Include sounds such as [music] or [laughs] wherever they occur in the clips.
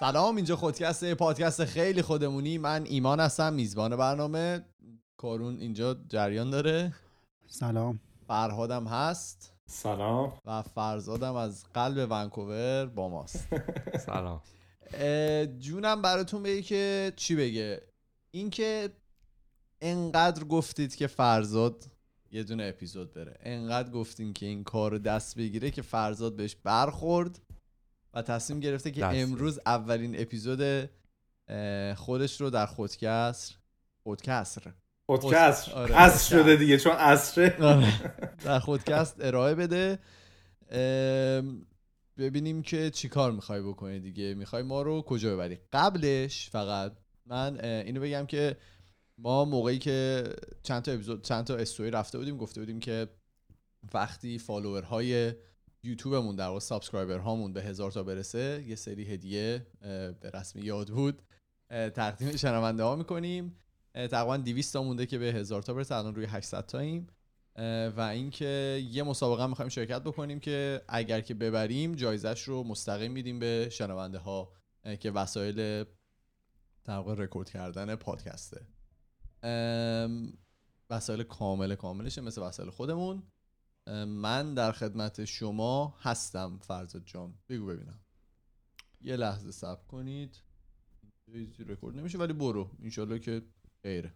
سلام اینجا خودکست پادکست خیلی خودمونی. من ایمان هستم میزبان برنامه. کارون اینجا جریان داره. سلام. فرهادم هست. سلام. و فرزادم از قلب ونکوور با ماست. [laughs] سلام. جونم براتون بگه که چی بگه؟ اینکه انقدر گفتید که فرزاد یه دونه اپیزود بره. انقدر گفتین که این کار رو دست بگیره که فرزاد بهش برخورد. و تصمیم گرفته که دست. امروز اولین اپیزود خودش رو در خودکسر خودکسر. پادکست آره، عصر. شده دیگه چون عصره. آره. در خودکست ارائه بده. ببینیم که چی کار می‌خوای بکنی دیگه. می‌خوای ما رو کجا ببری؟ قبلش فقط من اینو بگم که ما موقعی که چند تا اپیزود چند تا استوری رفته بودیم گفته بودیم که وقتی follower های یوتیوبمون در واقع subscriber هامون به هزار تا برسه. یه سری هدیه به رسم یاد بود. تقدیم شنونده ها می‌کنیم تقریبا 200 تا مونده که به هزار تا برسه. الان روی 800 تاییم اه، و اینکه یه مسابقه هم می‌خوایم شرکت بکنیم که اگر که ببریم جایزش رو مستقیم میدیم به شنونده ها که وسایل در واقع رکورد کردن پادکسته. وسایل کامل کاملشه مثل وسایل خودمون. من در خدمت شما هستم فرزاد جان. بگو ببینم. یه لحظه صبر کنید. چیزی رکورد نمیشه ولی برو. انشالله که غیره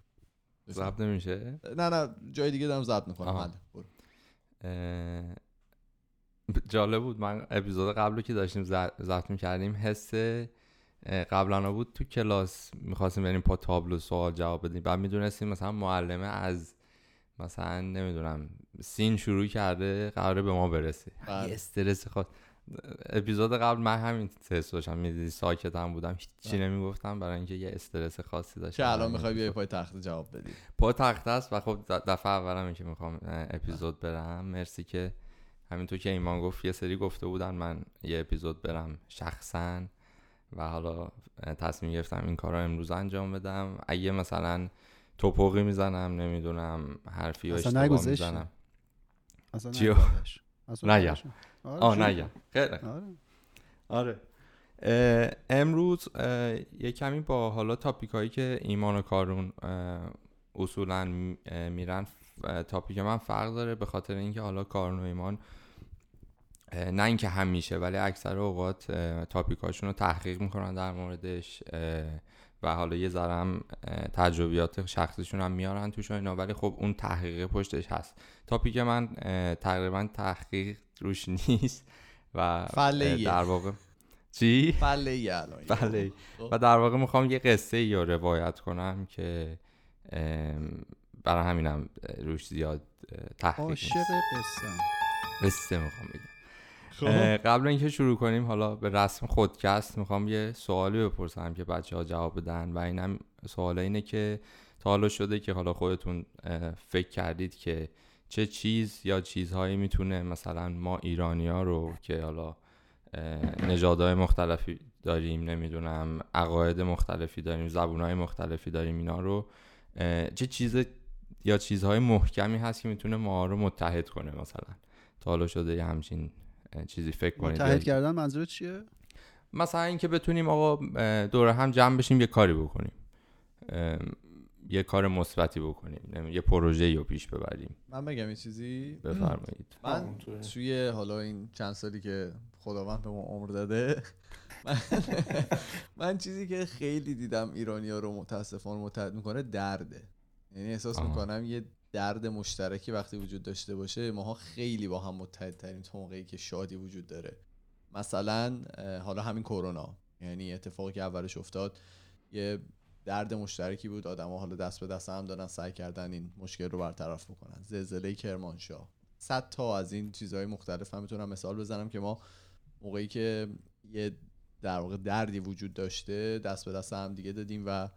ضبط نمیشه؟ نه نه جای دیگه دارم ضبط می‌کنم. حل برو. اه، جالب بود. من اپیزود قبل که داشتیم ضبط می‌کردیم حس قبلا بود تو کلاس می‌خواستیم بریم پا تابلو سوال جواب بدیم. بعد می‌دونستیم مثلا معلمه از مثلا نمی‌دونم سین شروع کرده قراره به ما برسه بله. یه استرس خود اپیزود قبل من همین تست داشتم می‌دیدی ساکتم بودم هیچی بله. نمی‌گفتم برای اینکه یه استرس خاصی داشتم که الان می‌خوای بیای. پای تخت جواب بدی پا تخت است و خب دفعه اولم که می‌خوام اپیزود برم مرسی که همینطور که ایمان گفت یه سری گفته بودن من یه اپیزود برم شخصا و حالا تصمیم گرفتم این کار رو امروز انجام بدم اگه مثلا توپقی می‌زنم نمی‌دونم حرفی اصلا اشتباه؟ می‌زنم اصلا چیو؟ نگم. آره، آه نگم خیلی. آره. آره امروز یه کمی با حالا تاپیک هایی که ایمان و کارون اصولا میرن تاپیک من فرق داره به خاطر اینکه حالا کارون و ایمان نه اینکه همیشه ولی اکثر اوقات تاپیک هاشون رو تحقیق می‌کنن در موردش و حالا یه ذرم تجربیات شخصیشون هم میارن توش اینا ولی خب اون تحقیق پشتش هست تاپیک من تقریبا تحقیق روش نیست و. در واقع چی؟ فله الان بله خب. و در واقع می‌خوام یه قصه رو روایت کنم که برای همینم روش زیاد تحقیق عاشق قصه قصه می‌خوام بگم قبل اینکه شروع کنیم حالا به رسم خودکست می‌خوام یه سوالی بپرسم که بچه ها جواب بدن و اینم سوال اینه که تا حالا شده که حالا خودتون فکر کردید که چه چیز یا چیزهایی می‌تونه مثلا ما ایرانی ها رو که حالا نژادهای مختلفی داریم نمی‌دونم عقاید مختلفی داریم زبونهای مختلفی داریم اینا رو چه چیز یا چیزهای محکمی هست که می‌تونه ما رو متحد کنه مثلا؟ تا حالا شده یه همچین چیزی فکر کنید. متحد یا- کردن منظور چیه؟ مثلا اینکه بتونیم آقا دور هم جمع بشیم یه کاری بکنیم. یه کار مثبتی بکنیم. یه پروژه رو پیش ببریم. من بگم یه چیزی. بفرمایید. من. توی حالا این چند سالی که خداوند به ما عمر داده [laughs] من, من چیزی که خیلی دیدم ایرانی ها رو متاسفانه متحد می‌کنه درده. یعنی احساس آها. می‌کنم یه درد مشترکی وقتی وجود داشته باشه ماها خیلی با هم متحد ترین تا موقعی که شادی وجود داره. مثلا حالا همین کرونا. یعنی اتفاقی که اولش افتاد یه درد مشترکی بود. آدما حالا دست به دست هم دادن سعی کردن این مشکل رو برطرف بکنن. زلزله کرمانشاه. صد تا از این چیزهای مختلف هم می‌تونم مثال بزنم که ما موقعی که یه در واقع دردی وجود داشته دست به دست هم دیگه دادیم و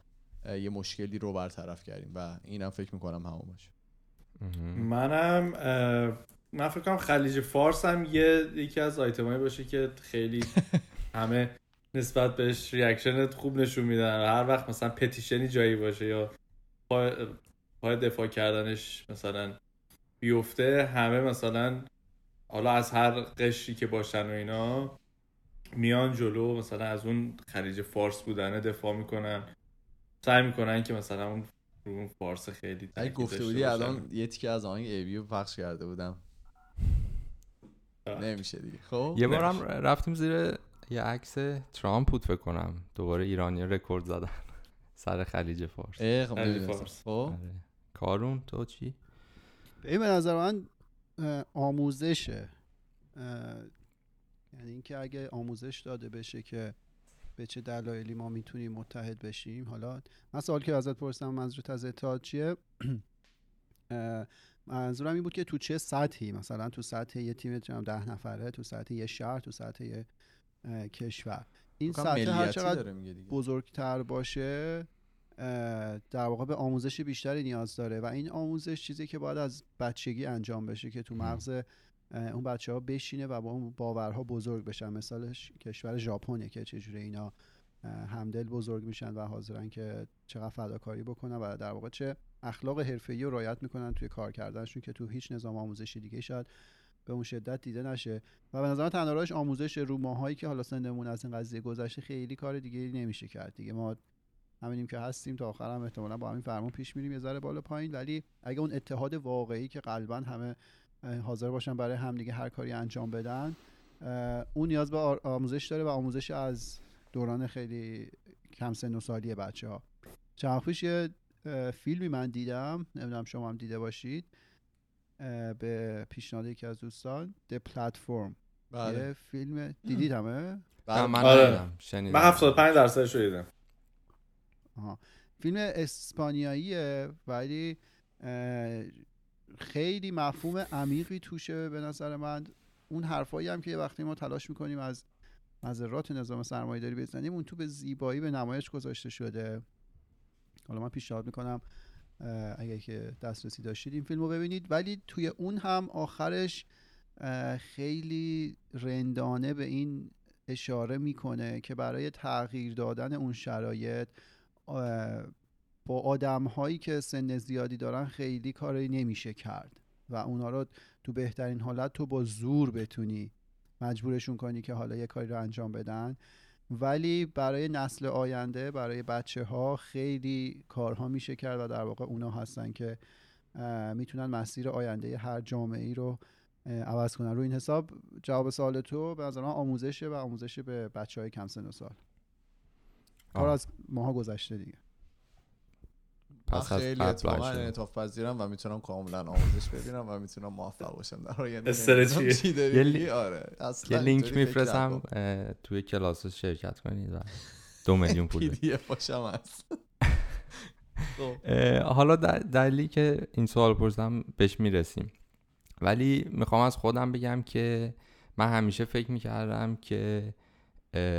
یه مشکلی رو برطرف کردیم. و اینم فکر می‌کنم همون باشه. منم من فکر کنم خلیج فارس هم یه یکی از آیتمایی باشه که خیلی [laughs] همه نسبت بهش reaction خوب نشون میدن. هر وقت مثلا petition ی جایی باشه یا پای, پای دفاع کردنش مثلا بیفته همه مثلا حالا از هر قشری که باشن و اینا میان جلو مثلا از اون خلیج فارس بودنه دفاع می‌کنن. سعی می‌کنن که مثلا اون رو اون فارس خیلی اگه گفته بودی باشن. الان یه تیکه از آهنگ ایبیو پخش کرده بودم. نمیشه دیگه. خب؟ یه بارم رفتیم زیر یه عکس ترامپ بود فکر کنم. دوباره ایرانی رکورد زدن. [laughs] سر خلیج فارس. خب خلیج. فارس. خب؟ آره. کارون تو چی؟ این به نظر من آموزشه. یعنی اینکه اگه آموزش داده بشه که به چه دلایلی ما می‌تونیم متحد بشیم. حالا من سوال که ازت پرسیدم منظورت از اتحاد چیه؟ [clears throat] منظورم این بود که تو چه سطحی؟ مثلا تو سطح یه تیم ده نفره تو سطح یه شهر تو سطح یه کشور. این سطح هر چقدر بزرگتر باشه در واقع به آموزش بیشتری نیاز داره. و این آموزش چیزی که باید از بچگی انجام بشه که تو مغز اون بچه ها بشینه و با اون باورها بزرگ بشن. مثالش کشور ژاپنه که چجوری اینا همدل بزرگ میشن و حاضرن که چقدر فداکاری بکنن و در واقع چه اخلاق حرفه‌ای رو رعایت می‌کنن توی کار کردنشون که تو هیچ نظام آموزشی دیگه شاید به اون شدت دیده نشه. و به نظر من آموزش رو ماهایی که حالا سنمون از این قضیه گذشته خیلی کار دیگه نمیشه کرد. دیگه ما همینیم که هستیم تا آخر هم احتمالا با همین فرمون پیش میریم یه ذره بالا پایین. ولی اگه اون اتحاد واقعی که قلبا همه حاضر باشن برای همدیگه هر کاری انجام بدن اون نیاز به آموزش داره و آموزش از دوران خیلی کم سن و سالی بچه ها چند یه فیلمی من دیدم نمی‌دونم شما هم دیده باشید به پیشنهاد یکی از دوستان The Platform بله یه فیلم دیدید همه بله. من آره. شنیدم. من 75 درصدش رو دیدم. فیلم اسپانیاییه ولی خیلی مفهوم عمیقی توشه به نظر من. اون حرفایی هم که وقتی ما تلاش می‌کنیم از مذرات نظام سرمایه داری بزنیم اون تو به زیبایی به نمایش گذاشته شده. حالا من پیشنهاد می‌کنم اگر که دسترسی داشتید این فیلم رو ببینید. ولی توی اون هم آخرش خیلی رندانه به این اشاره می‌کنه که برای تغییر دادن اون شرایط با آدم هایی که سن زیادی دارن خیلی کاری نمیشه کرد و اونا رو تو بهترین حالت تو با زور بتونی مجبورشون کنی که حالا یه کاری رو انجام بدن. ولی برای نسل آینده برای بچه ها خیلی کارها میشه کرد و در واقع اونا هستن که می‌تونن مسیر آینده هر جامعه ای رو عوض کنن. رو این حساب جواب سوال تو به نظر من آموزشه و آموزش به بچه های کم سن و سال. کار. از ماها گذشته دیگه. پس از خیلی اتفاقا. انعطاف پذیرم و می‌تونم کاملا آموزش ببینم و می‌تونم موفق باشم در آینده یه. لی- آره اصلا یه لینک میفرستم. توی کلاس شرکت کنید و دو میلیون پول [laughs] پی بدید. دی اف باشم هست [laughs] خب. حالا دلیلی که این سوال پرسیدم بهش می‌رسیم ولی می‌خوام از خودم بگم که من همیشه فکر می‌کردم که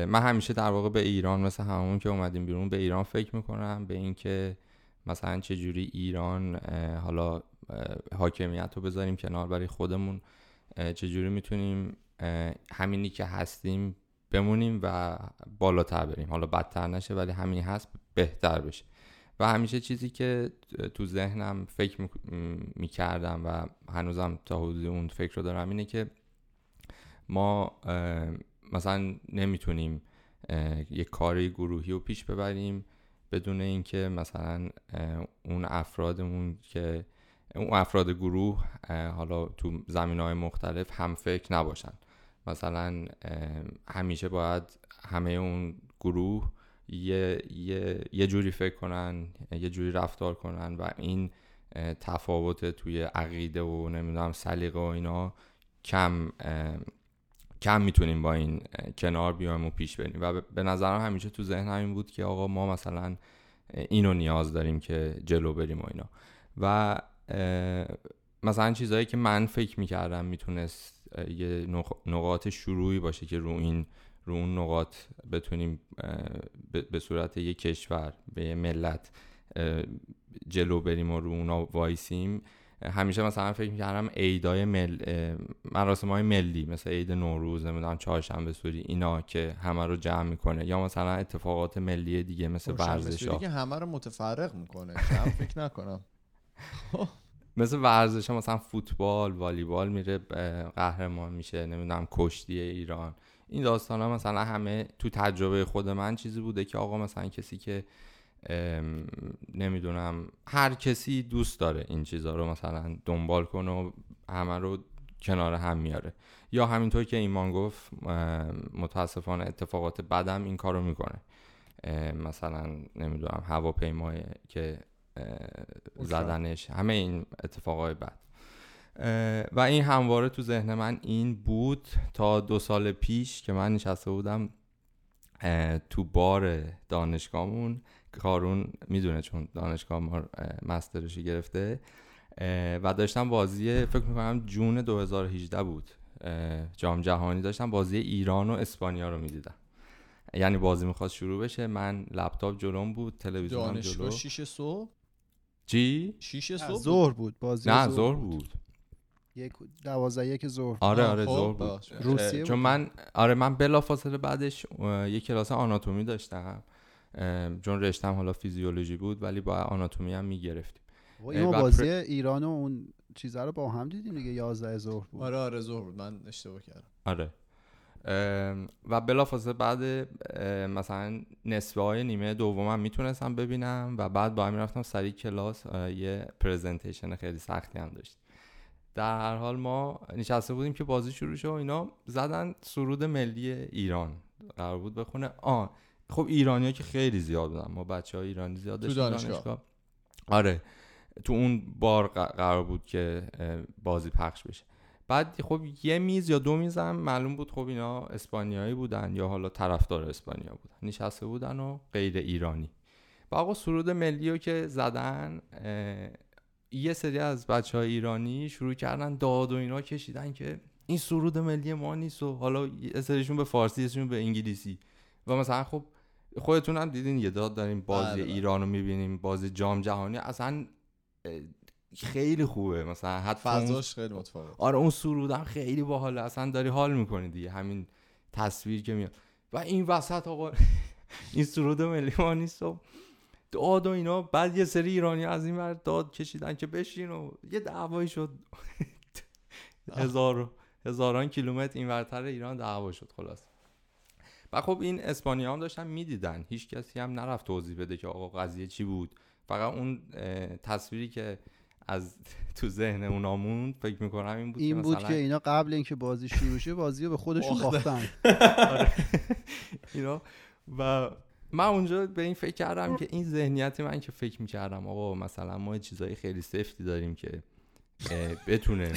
من همیشه در واقع به ایران مثل همون که اومدیم بیرون به ایران فکر می‌کنم به اینکه مثلا چجوری ایران حالا حاکمیت رو بذاریم کنار برای خودمون چجوری می‌تونیم همینی که هستیم بمونیم و بالاتر بریم. حالا بدتر نشه ولی همین هست بهتر بشه. و همیشه چیزی که تو ذهنم فکر می‌کردم و هنوزم تا حدود اون فکر رو دارم اینه که ما مثلا نمی‌تونیم یه کاری گروهی رو پیش ببریم. بدون اینکه مثلا اون افرادمون که اون افراد گروه حالا تو زمین های مختلف هم فکر نباشن. مثلا همیشه باید همه اون گروه یه, یه, یه جوری فکر کنن یه جوری رفتار کنن و این تفاوت توی عقیده و نمی‌دونم سلیقه و اینا کم کم می‌تونیم با این کنار بیایم و پیش بریم. و به- نظرم همیشه تو ذهنم این بود که آقا ما مثلا اینو نیاز داریم که جلو بریم و اینا. و مثلا چیزهایی که من فکر می‌کردم می‌تونست یه نق- نقاط شروعی باشه که رو این رو اون نقاط بتونیم به- صورت یک کشور به یه ملت جلو بریم و رو اونا وایسیم. همیشه مثلا فکر می‌کردم عیدای مل مراسم های ملی مثل عید نوروز نمی‌دونم چهارشنبه سوری اینا که همه رو جمع می‌کنه. یا مثلا اتفاقات ملی دیگه مثل ورزش ها. که همه رو متفرق می‌کنه. فکر نکنم. مثل ورزش ها مثلا فوتبال والیبال میره قهرمان میشه نمی‌دونم کشتی ایران. این داستان ها مثلا همه تو تجربه خود من چیزی بوده که آقا مثلا کسی که نمی‌دونم هر کسی دوست داره این چیزها رو مثلا دنبال کنه و همه رو کنار هم میاره. یا همینطور که ایمان گفت متاسفانه اتفاقات بدم این کارو می‌کنه. مثلا نمی‌دونم هواپیمای که زدنش همه این اتفاقای بد. و این همواره تو ذهن من این بود تا دو سال پیش که من نشسته بودم تو بار دانشگاهمون کارون می‌دونه چون دانشگاه ما مسترشی گرفته. و داشتم بازی فکر می‌کنم جون 2018 بود. جام جهانی داشتم بازی ایران و اسپانیا رو می‌دیدم. یعنی بازی می‌خواست شروع بشه. من لپتاپ جلوم بود تلویزیون جلو. شیش صبح؟ چی؟ شیش صبح؟ ظهر بود بازی نه ظهر بود. یک دوازده یک ظهر. آره آره خب، ظهر بود. روسیه چون بود. من آره من بلافاصله بعدش یک کلاس آناتومی داشتم. چون رشتم حالا فیزیولوژی بود ولی با آناتومی هم می‌گرفتیم. و این بازی ایران و اون چیزا رو با هم دیدیم دیگه 11 ظهر بود. آره آره ظهر بود. من اشتباه کردم. آره. ام، و بلافاصله بعد مثلا نصفه های نیمه دومم می‌تونستم ببینم و بعد با هم رفتم سریع کلاس یه پرزنتیشن خیلی سختی هم داشت. در هر حال ما نشسته بودیم که بازی شروع شد و اینا زدن سرود ملی ایران. قرار بود بخونه آ خب ایرانی که خیلی زیاد بودن ما بچه های ایرانی زیاد داشتیم دانشگاه. آره. تو اون بار قرار بود که بازی پخش بشه. بعد خب یه میز یا دو میز هم معلوم بود خب اینا اسپانیایی بودن یا حالا طرفدار اسپانیا بودن. نشسته بودن و غیر ایرانی. و آقا سرود ملی رو که زدن یه سری از بچه های ایرانی شروع کردن داد و اینا کشیدن که این سرود ملی ما نیست و حالا یه سریشون به فارسی یه سریشون به انگلیسی. و مثلا خب خودتون هم دیدین یه داد داریم بازی بله، بله. ایران رو می‌بینیم بازی جام جهانی اصلا خیلی خوبه. مثلا حتی فضاش خیلی متفاوت آره اون سرودم خیلی باحاله. اصلا داری حال می‌کنی دیگه همین تصویر که میاد. و این وسط آقا [laughs] این سرود ملی ما نیست و داد و اینا. بعد یه سری ایرانی از این ور داد کشیدن که بشین و یه دعوایی شد. [laughs] هزار هزاران کیلومتر این ورتر ایران دعوا شد خلاص. و خب این اسپانیا هم داشتن می‌دیدن. هیچ کسی هم نرفت توضیح بده که آقا قضیه چی بود. فقط اون تصویری که از [laughs] تو ذهن اونا موند فکر می‌کنم این بود این که بود مثلا که اینا قبل اینکه بازی شروع شه بازی رو به خودشون باختن. [laughs] آره. [laughs] اینا. و من اونجا به این فکر کردم که این ذهنیت من که فکر می‌کردم آقا مثلا ما چیزای خیلی سفتی داریم که بتونه.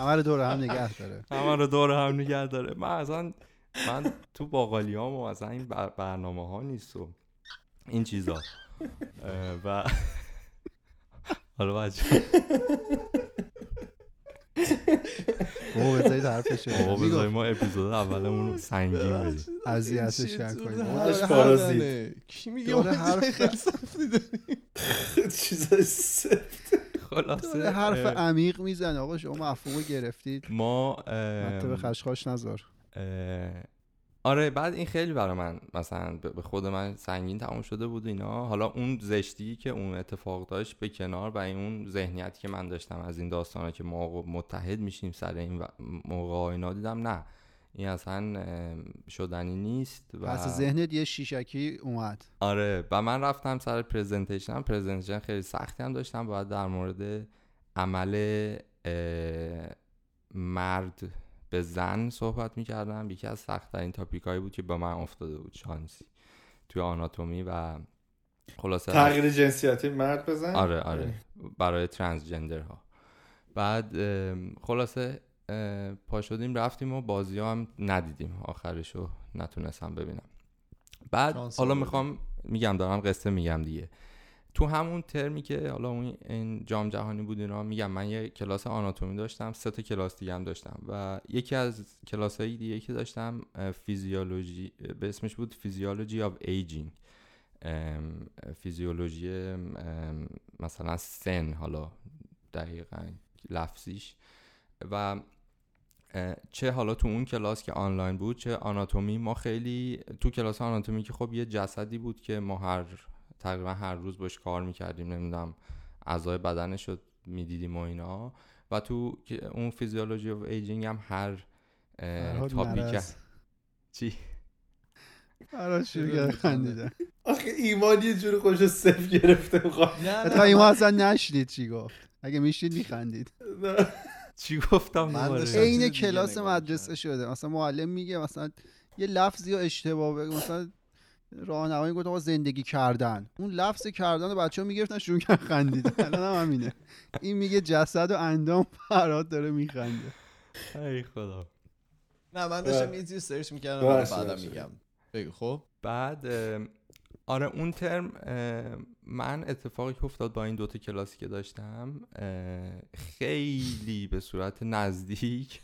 همه رو دور هم نگه داره. [laughs] همه رو دور هم نگه داره. من اصلا من تو باقالیام و اصلا این بر- برنامه ها نیست و این چیزا. و حالا بچه او بذارید حرفش بابا بذاریم ما اپیزود اولمون رو سنگین [laughs] بدیم. اذیتش کنید داشت پارازیت. کی میگه ما حرف- خیلی سختی داریم چیزای خلاصه حرف عمیق می‌زنه. آقا شما مفهوم گرفتید. ما ام، خشخاش نذار. آره بعد این خیلی برای من مثلا به خود من سنگین تموم شده بود اینا. حالا اون زشتی که اون اتفاق داشت به کنار و این اون ذهنیتی که من داشتم از این داستانا که ما متحد میشیم سر این موقع اینا دیدم نه. این اصلا شدنی نیست و پس ذهنت یه شیشکی اومد. آره و من رفتم سر پرزنتیشن پرزنتیشن خیلی سختی هم داشتم. باید در مورد عمل مرد به زن صحبت می‌کردم. یکی از سختترین تاپیک هایی بود که به من افتاده بود شانسی توی آناتومی و خلاصه تغییر جنسیتی مرد بزن آره آره. برای transgender ها بعد خلاصه پا شدیم رفتیم و بازی ها هم ندیدیم. آخرشو نتونستم ببینم. بعد حالا. می‌خوام میگم دارم قصه میگم دیگه. تو همون ترمی که حالا اون این جام جهانی بود اینا میگم من یه کلاس آناتومی داشتم سه تا کلاس دیگه هم داشتم و یکی از کلاس های دیگه که داشتم فیزیولوژی به اسمش بود physiology of aging فیزیولوژی مثلا سن حالا دقیقا لفظیش. و چه حالا تو اون کلاس که آنلاین بود چه آناتومی ما خیلی تو کلاس آناتومی که خب یه جسدی بود که ما هر تقریبا هر روز باش کار می‌کردیم نمی‌دونم اعضای بدنش رو می‌دیدیم و اینا. و تو اون physiology of aging هم هر topic چی؟ براش شروع خندیدن آخه ایمان یه جور خوش صف گرفته می‌خواد. تا ایمان اصلا نشدید چی گفت. اگه میشید میخندید. چی گفتم؟ عین کلاس مدرسه شده. مثلا معلم میگه مثلا یه لفظی یا اشتباه بگه مثلا راهنمایی گفت آقا زندگی کردن. اون لفظ کردن بچه ها می‌گرفتن شروع کردن خندیدن. الان هم همینه. این میگه جسد و اندام فراد داره میخنده. ای خدا. نه من داشتم یه چیزی سرچ می‌کردم بعدم میگم. بگو خب؟ بعد آره اون ترم من اتفاقی که افتاد با این دوتا کلاسی که داشتم خیلی به صورت نزدیک.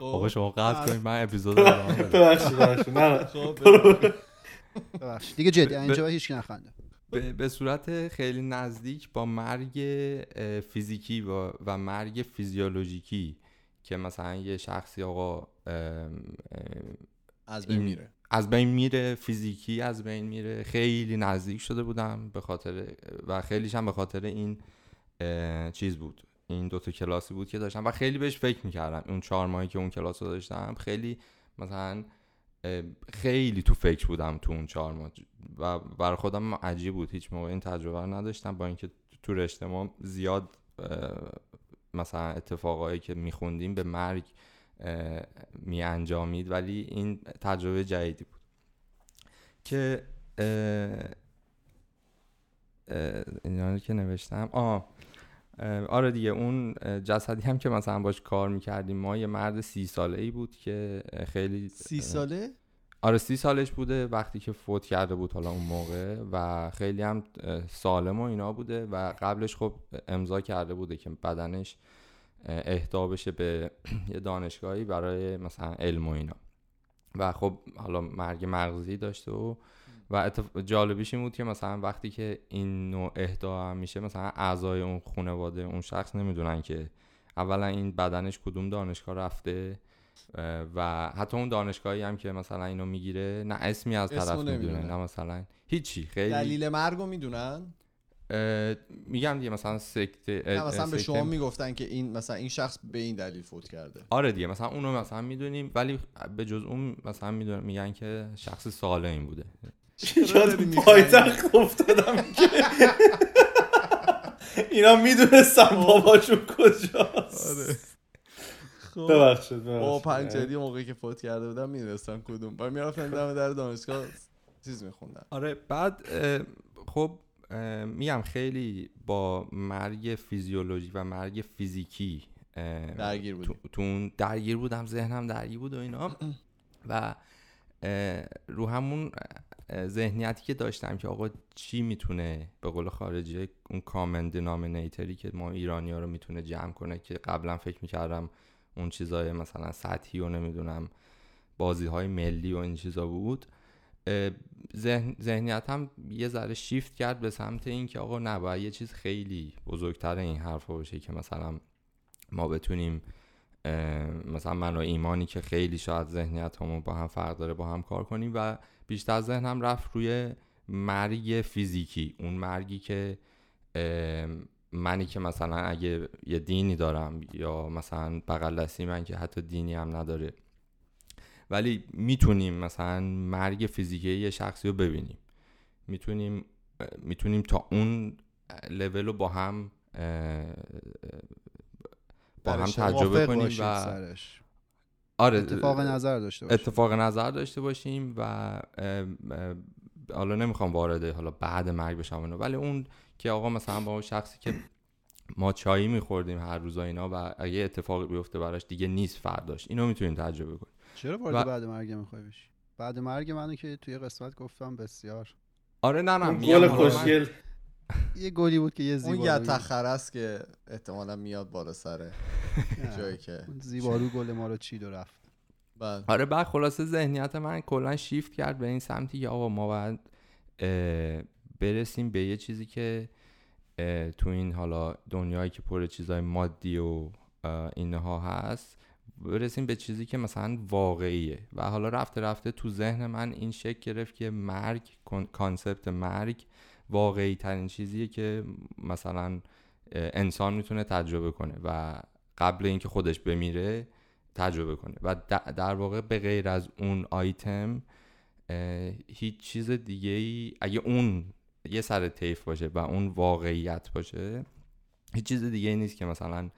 آقا شما قطع کنید من اپیزود ببخشید ببخشید. نه خب ببخشید. دیگه جدی اینجا هیچ نخنده. به به صورت خیلی نزدیک با مرگ فیزیکی و, و مرگ فیزیولوژیکی که مثلا یه شخصی آقا از بین میره. از بین میره فیزیکی از بین میره. خیلی نزدیک شده بودم به خاطر و خیلیش هم به خاطر این چیز بود. این دوتا کلاسی بود که داشتم و خیلی بهش فکر می‌کردم. اون چهار ماهی که اون کلاس رو داشتم خیلی مثلا خیلی تو فکر بودم تو اون چهار ماه. و برای خودم عجیب بود. هیچ موقع این تجربه رو نداشتم با اینکه تو رشته ما زیاد مثلا اتفاقایی که میخوندیم به مرگ می انجامید ولی این تجربه جدیدی بود. که اینا که نوشتم. آه آره دیگه اون جسدی هم که مثلا باش کار می‌کردیم ما یه مرد سی ساله ای بود که خیلی سی ساله؟ آره سی سالش بوده وقتی که فوت کرده بود حالا اون موقع و خیلی هم سالم و اینا بوده و قبلش خب امضا کرده بوده که بدنش اه، اهدا بشه به [clears throat] یه دانشگاهی برای مثلا علم و اینا. و خب حالا مرگ مغزی داشته و و اتف... جالبیش این بود که مثلا وقتی که این نوع اهدا میشه مثلا اعضای اون خانواده اون شخص نمی‌دونن که اولا این بدنش کدوم دانشگاه رفته و حتی اون دانشگاهی هم که مثلا اینو می‌گیره نه اسمی از طرف می‌دونه. نه مثلا هیچی. خیلی دلیل مرگو می‌دونن؟ میگم دیگه مثلا سکته نه مثلا به سکته- شما می‌گفتن که این مثلا این شخص به این دلیل فوت کرده. آره دیگه مثلا اونو مثلا می‌دونیم ولی به جز اون مثلا می‌دونم میگن که شخص سالمی بوده. یاد پایتخت افتادم که. اینا می‌دونستم باباشون کجاست. خب. ببخشید با پنجری موقعی که فوت کرده بودم می‌دونستن کدوم. و می‌رفتن دم در دانشگاه چیز میخوندن آره بعد خب میگم خیلی با مرگ فیزیولوژی و مرگ فیزیکی درگیر بودیم تو اون درگیر بودم ذهنم درگیر بود و اینا. [clears throat] و رو همون ذهنیتی که داشتم که آقا چی می‌تونه به قول خارجی اون کامن دینامینیتری که ما ایرانی ها رو می‌تونه جمع کنه که قبلا فکر می‌کردم اون چیزای مثلا سطحی و نمی‌دونم بازی های ملی و این چیزا بود. اه، ذهن، ذهنیتم یه ذره شیفت کرد به سمت این که آقا نباید یه چیز خیلی بزرگتر این حرفا باشه که مثلا ما بتونیم مثلا من و ایمانی که خیلی شاید ذهنیت همون با هم فرق داره با هم کار کنیم و بیشتر ذهنم رفت روی مرگ فیزیکی. اون مرگی که منی که مثلا اگه یه دینی دارم یا مثلا بغل دستی من که حتی دینی هم نداره. ولی می‌تونیم مثلا مرگ فیزیکی یه شخصی رو ببینیم. می‌تونیم می‌تونیم تا اون لول رو با هم با هم تجربه کنیم و سرش. آره اتفاق نظر داشته باشید اتفاق نظر داشته باشیم و حالا نمی‌خوام وارد حالا بعد مرگ بشم اینو ولی اون که آقا مثلا با اون شخصی که ما چایی میخوردیم هر روز و اینا و اگه اتفاقی بیفته براش دیگه نیست فرداش. اینو می‌تونیم تجربه کنیم. چرا وارد و- بعد مرگ می‌خوای بشی؟ بعد مرگ منو که توی قسمت گفتم بسیار. آره نه نه میگم گل خوشگل. یه گلی بود که یه اون زیبارو یتخر است که احتمالا میاد بالا سر [laughs] جایی که اون زیبارو گل ما رو چید و رفت. بله. آره بعد خلاصه ذهنیت من کلا شیفت کرد به این سمتی که آقا ما باید برسیم به یه چیزی که تو این حالا دنیایی که پر چیزای مادی و اینها هست برسیم به چیزی که مثلا واقعیه. و حالا رفته رفته تو ذهن من این شکل گرفت که مرگ concept مرگ واقعی ترین چیزیه که مثلا انسان می‌تونه تجربه کنه و قبل اینکه خودش بمیره تجربه کنه. و در واقع به غیر از اون آیتم هیچ چیز دیگه ای اگه اون یه سر طیف باشه و اون واقعیت باشه هیچ چیز دیگه ای نیست که مثلا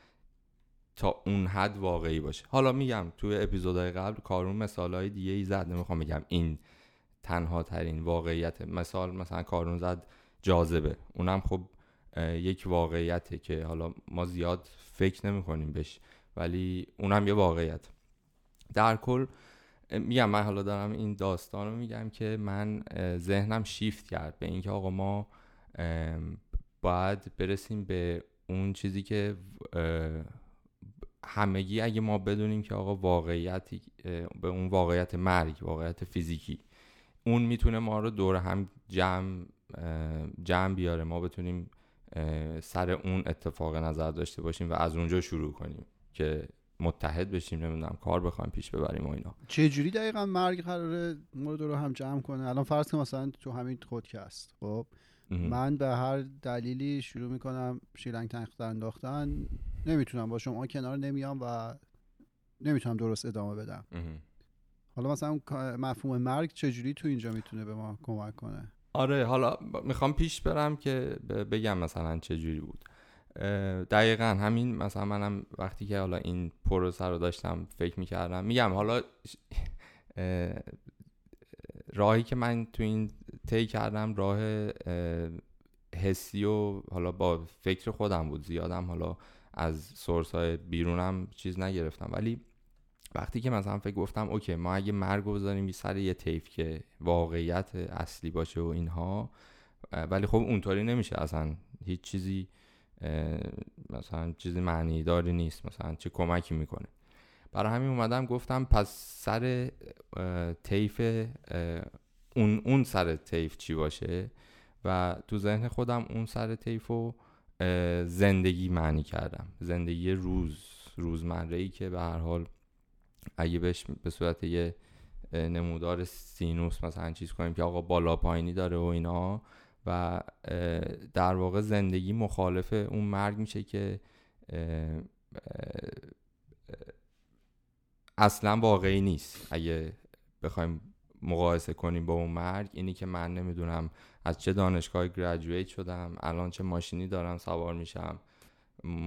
تا اون حد واقعی باشه. حالا میگم توی اپیزودهای قبل کارون مثال های دیگه ای زد. نمی‌خوام بگم این تنها ترین واقعیت مثال مثلا کارون زد جاذبه. اونم خب یک واقعیته که حالا ما زیاد فکر نمی کنیم بهش ولی اونم یه واقعیت. در کل میگم من حالا دارم این داستان رو میگم که من ذهنم شیفت کرد به اینکه آقا ما باید برسیم به اون چیزی که همگی اگه ما بدونیم که آقا واقعیتی به اون واقعیت مرگ واقعیت فیزیکی اون می‌تونه ما رو دور هم جمع جمع بیاره. ما بتونیم سر اون اتفاق نظر داشته باشیم و از اونجا شروع کنیم که متحد بشیم نمی‌دونم کار بخوایم پیش ببریم و اینا. چه جوری دقیقا مرگ قراره ما رو هم جمع کنه؟ الان فرض کن مثلا تو همین خودکست خب؟ من به هر دلیلی شروع می‌کنم شیلنگ تنخت انداختن نمی‌تونم با شما کنار نمیام و نمی‌تونم درست ادامه بدم. حالا مثلا مفهوم مرگ چجوری تو اینجا می‌تونه به ما کمک کنه؟ آره حالا می‌خوام پیش برم که بگم مثلا چجوری بود. دقیقا همین مثلا منم وقتی که حالا این پروسه رو داشتم فکر می‌کردم میگم حالا راهی که من تو این طی کردم راه حسی و حالا با فکر خودم بود. زیادم حالا از سورس های بیرونم چیز نگرفتم. ولی وقتی که مثلا فکر گفتم اوکی ما اگه مرگ بذاریم سر یه تیف که واقعیت اصلی باشه و اینها ولی خب اونطوری نمیشه. اصلا هیچ چیزی مثلا چیزی معنی داری نیست. مثلا چه کمکی می‌کنه. برای همین اومدم گفتم پس سر تیف اون اون سر تیف چی باشه؟ و تو ذهن خودم اون سر تیف رو زندگی معنی کردم. زندگی روز روزمره ای که به هر حال اگه بهش به صورت یه نمودار سینوس مثلا چیز کنیم که آقا بالا پایینی داره و اینا و در واقع زندگی مخالف اون مرگ میشه که اصلا واقعی نیست. اگه بخوایم مقایسه کنیم با اون مرگ اینی که من نمی‌دونم از چه دانشگاه گریجویت شدم الان چه ماشینی دارم سوار میشم.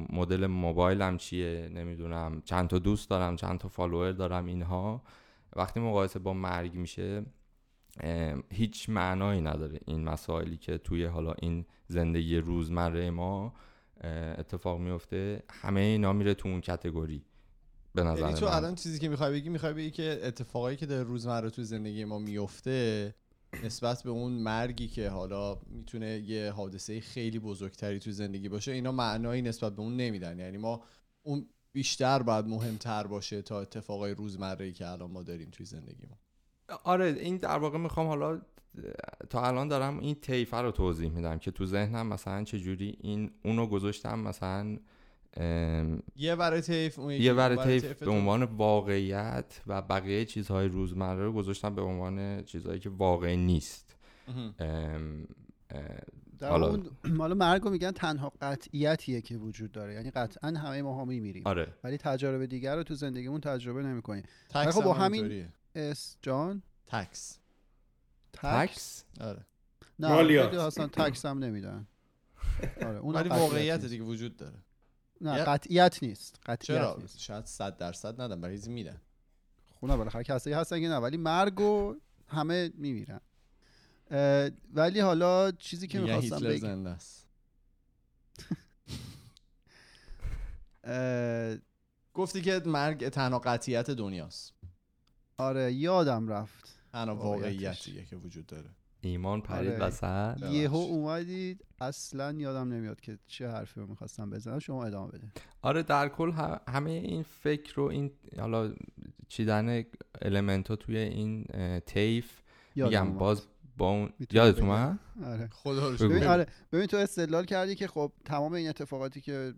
مدل موبایلم چیه؟ نمی‌دونم. چند تا دوست دارم چند تا فالوور دارم اینها. وقتی مقایسه با مرگ میشه هیچ معنایی نداره این مسائلی که توی حالا این زندگی روزمره ما اتفاق میفته. همه اینا میره تو اون کتگوری. به نظر یعنی تو الان چیزی که می‌خوای بگی می‌خوای بگی که اتفاقایی که در روزمره تو زندگی ما میفته نسبت به اون مرگی که حالا می‌تونه یه حادثه خیلی بزرگتری تو زندگی باشه اینا معنایی نسبت به اون نمیدن. یعنی ما اون بیشتر باید مهمتر باشه تا اتفاقای روزمره که الان ما داریم توی زندگی ما آره این در واقع می‌خوام حالا تا الان دارم این طیفه رو توضیح میدم که تو ذهنم مثلا چجوری این اونو گذاشتم مثلا یه ور طیف یه ور طیف به عنوان واقعیت و بقیه چیزهای روزمره رو گذاشتم به عنوان چیزهایی که واقعی نیست. حالا اون مرگ میگن تنها قطعیتیه که وجود داره. یعنی قطعا همه ما هم میمیریم. آره. ولی تجارب دیگر رو تو زندگیمون تجربه نمی‌کنیم. tax خب با همین اس جان؟ tax. tax؟ آره. نه اصلا tax هم نمیدن. آره اون ولی واقعیت دیگه وجود داره. نه قطعیت نیست قطعیت چرا؟ نیست. شاید صد درصد ندن برای میدن. خونه بالاخره کسایی هستن که نه ولی مرگ همه میمیرن. ولی حالا چیزی که می‌خواستم بگم زنده است. [laughs] گفتی که مرگ تنها قطعیت دنیاست. آره یادم رفت. تنها واقعیتیه که وجود داره. ایمان پرید آره. وسط. یهو اومدید اصلا یادم نمیاد که چه حرفی رو می‌خواستم بزنم. شما ادامه بده. آره در کل همه این فکر رو این حالا چیدن المنت ها توی این تیف میگم باز با اون یادت اومد؟ آره. خدا ببین آره. ببین تو استدلال کردی که خب تمام این اتفاقاتی که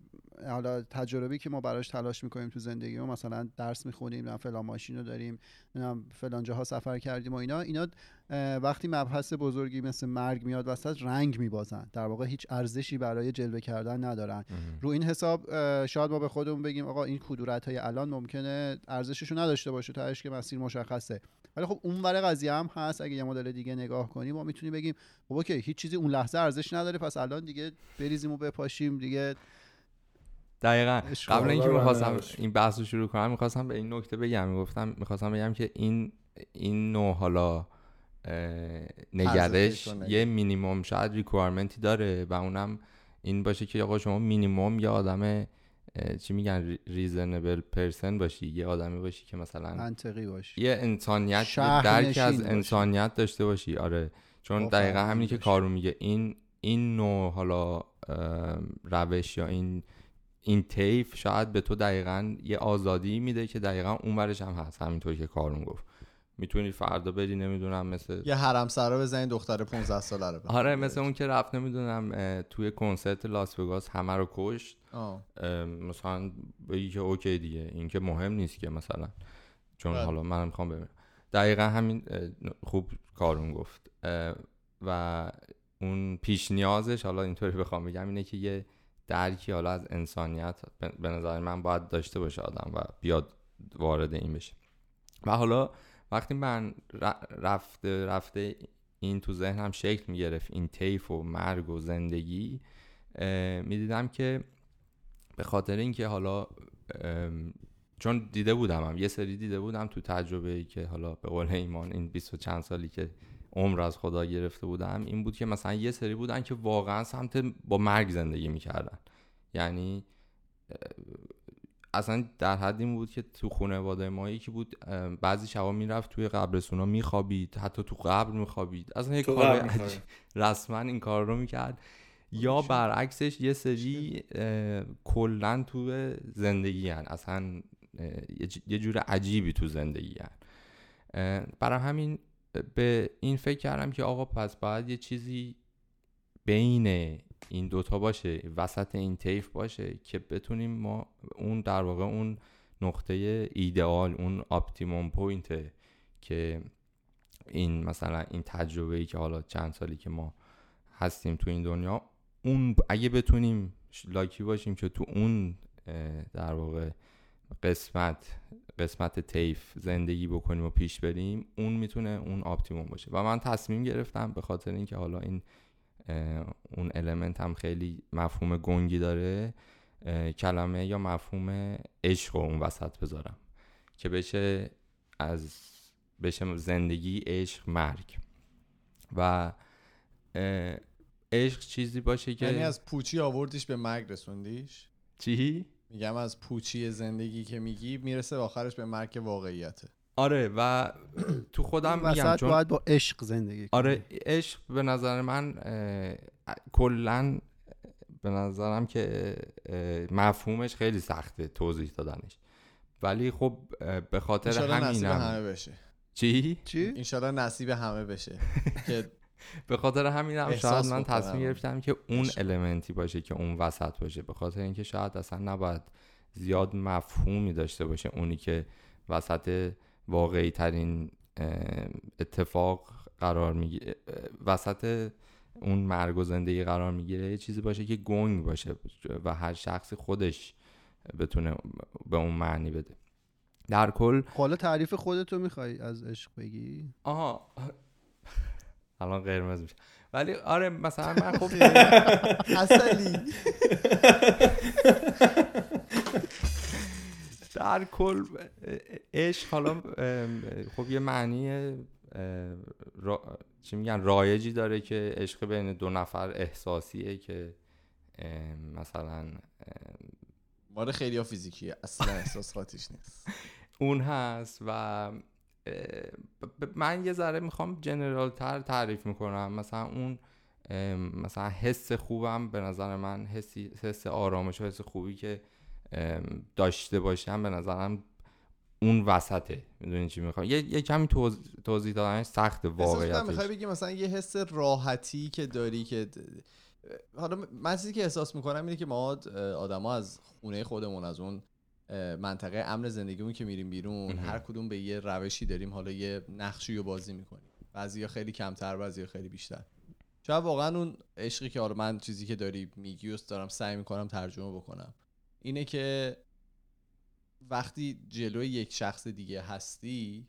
حالا تجربی که ما براش تلاش می‌کنیم تو زندگی ما مثلا درس می‌خونیم نه فلان ماشین رو داریم نه فلان جاها سفر کردیم و اینا اینا وقتی مبحث بزرگی مثل مرگ میاد وسط رنگ میبازن. در واقع هیچ ارزشی برای جلوه کردن ندارن. رو این حساب شاید ما به خودمون بگیم آقا این کدورت های الان ممکنه ارزششو نداشته باشه تا که مسیر مشخصه. ولی خب اون ور قضیه هم هست. اگه یه مدل دیگه نگاه کنیم ما می‌تونیم بگیم خب اوکی هیچ چیزی اون لحظه ارزش نداره پس الان دیگه بریزیم و بپاشیم دیگه دقیقا. قبل اینکه می‌خواستم این بحث رو شروع کنم می‌خواستم به این نکته بگم. می‌گفتم می‌خواستم بگم که این این نوع حالا نگرش یه مینیموم شاید requirement ی داره و اونم این باشه که آقا شما مینیموم یه آدم چی میگن reasonable person باشی یه آدمی باشی که مثلا منطقی باشی. یه انسانیت درک از انسانیت داشته باشی. آره. چون دقیقا همینی که کارو میگه. این این نوع حالا روش یا این این تیف شاید به تو دقیقا یه آزادی میده که دقیقا اون هم هست همینطور که کارون گفت. می‌تونی فردا بری نمی‌دونم مثل یه حرم سرا بزنی دختر 15 ساله رو آره مثل اون که رفت نمی‌دونم توی کنسرت لاس وگاس همه رو کشت. مثلا بگی که اوکی دیگه این که مهم نیست که مثلا. چون بله. حالا منم می‌خوام ببینم. دقیقا همین خوب کارون گفت. و اون پیش نیازش حالا اینطوری بخوام بگم اینه که یه درکی حالا از انسانیت به نظر من باید داشته باشه آدم و بیاد وارد این بشه و حالا وقتی من رفته رفته این تو ذهنم شکل می‌گرفت این تیف و مرگ و زندگی می‌دیدم که به خاطر اینکه حالا چون دیده بودم هم. یه سری دیده بودم تو تجربه ای که حالا به قول ایمان این بیست و چند سالی که عمر از خدا گرفته بودم این بود که مثلا یه سری بودن که واقعا سمت با مرگ زندگی می‌کردن. یعنی اصلا در حد این بود که تو خانواده ما یکی بود بعضی شبا می‌رفت توی قبرستونا میخوابید حتی تو قبر میخوابید. اصلا یک کار [laughs] رسما این کار رو می‌کرد. یا برعکسش یه سری کلا تو زندگی هن. اصلا یه جور عجیبی تو زندگی هن. برای همین به این فکر کردم که آقا پس باید یه چیزی بین این دوتا باشه وسط این تیف باشه که بتونیم ما اون در واقع اون نقطه ایدئال اون optimum point که این مثلا این تجربه ای که حالا چند سالی که ما هستیم تو این دنیا اون اگه بتونیم lucky باشیم که تو اون در واقع قسمت قسمت تیف زندگی بکنیم و پیش بریم اون می‌تونه اون optimum باشه. و من تصمیم گرفتم به خاطر اینکه حالا این اون element هم خیلی مفهوم گنگی داره کلمه یا مفهوم عشق رو اون وسط بذارم که بشه از بشه زندگی عشق مرگ. و عشق چیزی باشه که یعنی از پوچی آوردیش به مرگ رسوندیش؟ چی؟ میگم از پوچی زندگی که میگی می‌رسه آخرش به مرگ واقعیته. آره و تو خودم میگم چون باید با عشق زندگی آره عشق به نظر من کلا به نظرم که مفهومش خیلی سخته توضیح دادنش. ولی خب به خاطر همینم نصیب همه بشه. چی؟ چی؟ انشالله نصیب همه بشه. [laughs] که [laughs] به خاطر همینم شاید من تصمیم گرفتم که اون المنتی باشه که اون وسط باشه. به خاطر اینکه شاید اصلا نباید زیاد مفهومی داشته باشه اونی که وسط واقعی ترین اتفاق قرار می‌گیره وسط اون مرگ و زندگی قرار می‌گیره یه چیزی باشه که گنگ باشه و هر شخصی خودش بتونه به اون معنی بده. در کل حالا تعریف خودتو می‌خوای از عشق بگی؟ آها. الان قرمز میشه. ولی آره مثلا من خب اصلی [laughs] در کل عشق حالا خب یه معنی چی میگن رایجی داره که عشق بین دو نفر احساسیه که مثلا ماره خیلی ها فیزیکیه اصلا احساس خاطیش نیست. اون هست و من یه ذره می‌خوام جنرال تر تعریف می‌کنم. مثلا اون مثلا حس خوبم به نظر من حسی حس آرامش و حس خوبی که داشته باشم به نظرم اون وسطه. می‌دونی چی می‌خوام؟ یه, یه کمی توضیح دادنش سخت واقعیتش. می‌خوای بگی مثلا یه حس راحتی که داری که حالا من چیزی که احساس می‌کنم اینه که ما آدما از خونه خودمون از اون منطقه امن زندگیمون که میریم بیرون هر کدوم به یه روشی داریم حالا یه نقشی رو بازی می‌کنیم. بعضیا خیلی کمتر بعضیا خیلی بیشتر. شاید واقعا اون عشقی که حالا من چیزی که داری میگی دارم سعی می‌کنم ترجمه بکنم اینه که وقتی جلوی یک شخص دیگه هستی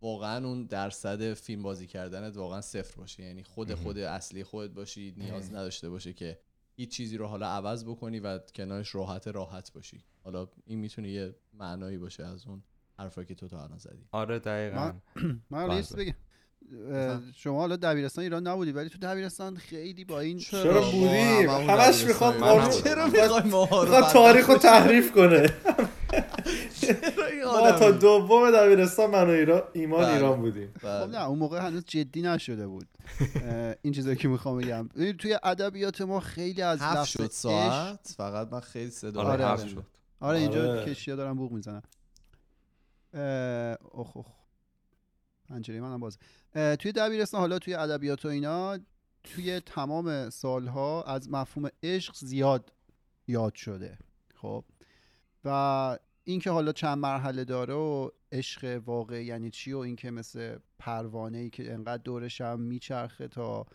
واقعا اون درصد فیلم بازی کردنت واقعا صفر باشه. یعنی خود خود اصلی خودت باشی نیاز نداشته باشه که هیچ چیزی رو حالا عوض بکنی و کنارش راحت راحت باشی. حالا این می‌تونه یه معنایی باشه از اون حرفایی که تو تا الان زدی. آره دقیقا. من بله. بگم. شما حالا دبیرستان ایران نبودی ولی تو دبیرستان خیلی با این چرا بودیم همش می‌خواد چرا می‌خوای ما تاریخ رو تحریف کنه؟ [laughs] ما تا دوم دبیرستان من و ایران ایمان بله. ایران بودیم. خب نه اون موقع هنوز جدی نشده بود. این چیزایی که می‌خوام بگم. توی ادبیات ما خیلی از هفت شد ساعت فقط من خیلی صدا آره, آره شد. آره اینجا آره. کشیا دارم بوق می‌زنم اخ اخ پنجره منم باز. توی دبیرستان حالا توی ادبیات و اینا توی تمام سالها از مفهوم عشق زیاد یاد شده. خب؟ و اینکه حالا چند مرحله داره و عشق واقعی یعنی چی و اینکه مثل پروانه ای که انقدر دورش هم میچرخه تا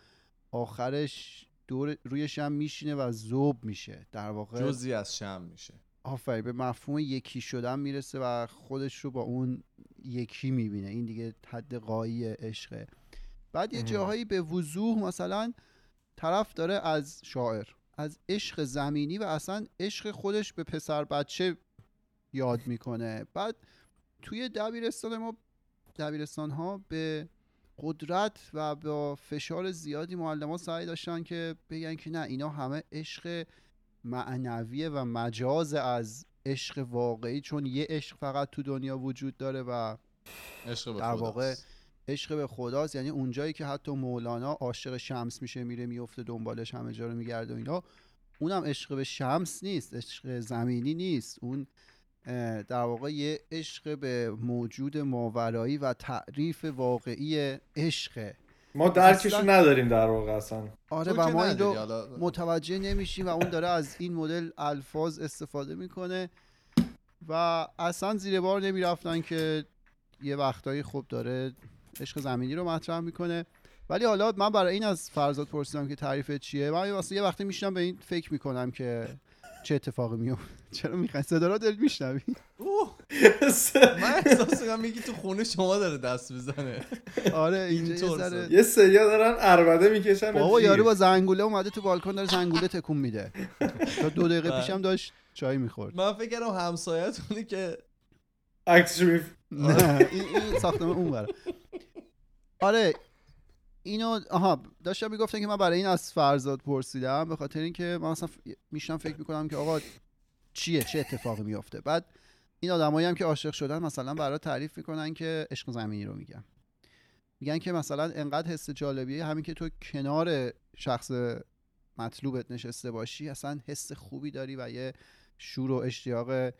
آخرش دور روی شم میشینه و زوب میشه. در واقع جزی از شم میشه. آفرین به مفهوم یکی شدن می‌رسه و خودش رو با اون یکی می‌بینه. این دیگه حد قایی عشقه بعد یه جاهایی به وضوح مثلا طرف داره از شاعر از عشق زمینی و اصلا عشق خودش به پسر بچه یاد می‌کنه. بعد توی دبیرستان ما دبیرستان ها به قدرت و با فشار زیادی معلم ها سعی داشتن که بگن که نه اینا همه عشق معنویه و مجاز از عشق واقعی چون یه عشق فقط تو دنیا وجود داره و عشق به در واقع عشق به خداست. یعنی اونجایی که حتی مولانا عاشق شمس میشه میره میفته دنبالش همه جا رو میگرده و اینا اونم عشق به شمس نیست عشق زمینی نیست. اون در واقع یه عشق به موجود ماورایی و تعریف واقعی عشق. ما درکش نداریم در واقع اصلا. آره و ما این رو متوجه نمیشیم و اون داره از این مدل الفاظ استفاده می‌کنه و اصلا زیر بار نمی‌رفتن که یه وقتایی خوب داره عشق زمینی رو مطرح می‌کنه. ولی حالا من برای این از فرزاد پرسیدم که تعریف چیه؟ من واسه یه وقتی میشنم به این فکر می‌کنم که چه اتفاقی میفته [laughs] چرا می‌خوای؟ صدا رو دل میشنوی. [laughs] من احساس می‌کنم میگی تو خونه شما داره دست بزنه آره اینجا یه یه سریا دارن اربده می‌کشن بابا یارو با زنگوله اومده تو بالکن داره زنگوله تکون میده. تا دو دقیقه بله. پیشم داشت چای می‌خورد. من فکر کردم همسایه‌تونه که عکسش نه این ساختمان اون آره اینو آها داشتم می‌گفتن که من برای این از فرزاد پرسیدم به خاطر اینکه من اصلا میشنم فکر می‌کنم که آقا چیه چه اتفاقی میافته. بعد این آدمایی هم که عاشق شدن مثلا برای تعریف می‌کنن که عشق زمینی رو میگن. میگن که مثلا انقدر حس جالبیه همین که تو کنار شخص مطلوبت نشسته باشی اصلا حس خوبی داری و یه شور و اشتیاق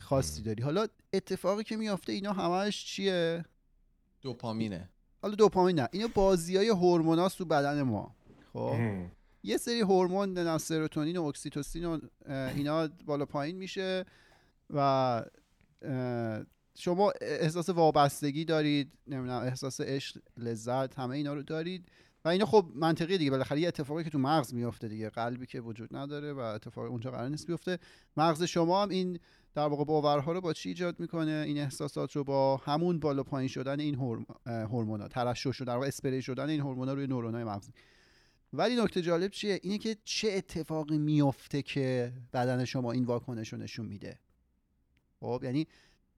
خاصی داری. حالا اتفاقی که میافته اینا همش چیه؟ دوپامینه. حالا دوپامین نه. اینا بازی های هورموناست تو بدن ما. خب. یه سری هورمون سروتونین و اکسیتوسین و اینا بالا پایین میشه و شما احساس وابستگی دارید نمی‌دونم احساس عشق لذت همه اینا رو دارید و اینا خب منطقی دیگه. بالاخره یه اتفاقی که تو مغز میفته دیگه. قلبی که وجود نداره و اتفاق اونجا قرار نیست بیفته. مغز شما هم این در واقع باورها رو با چی ایجاد می‌کنه؟ این احساسات رو با همون بالا پایین شدن این هورمونا ترشح شدن در واقع اسپری شدن این هورمونا روی نورونای مغزی. ولی نکته جالب چیه؟ اینه که چه اتفاقی میفته که بدن شما این واکنش رو نشون میده؟ خب یعنی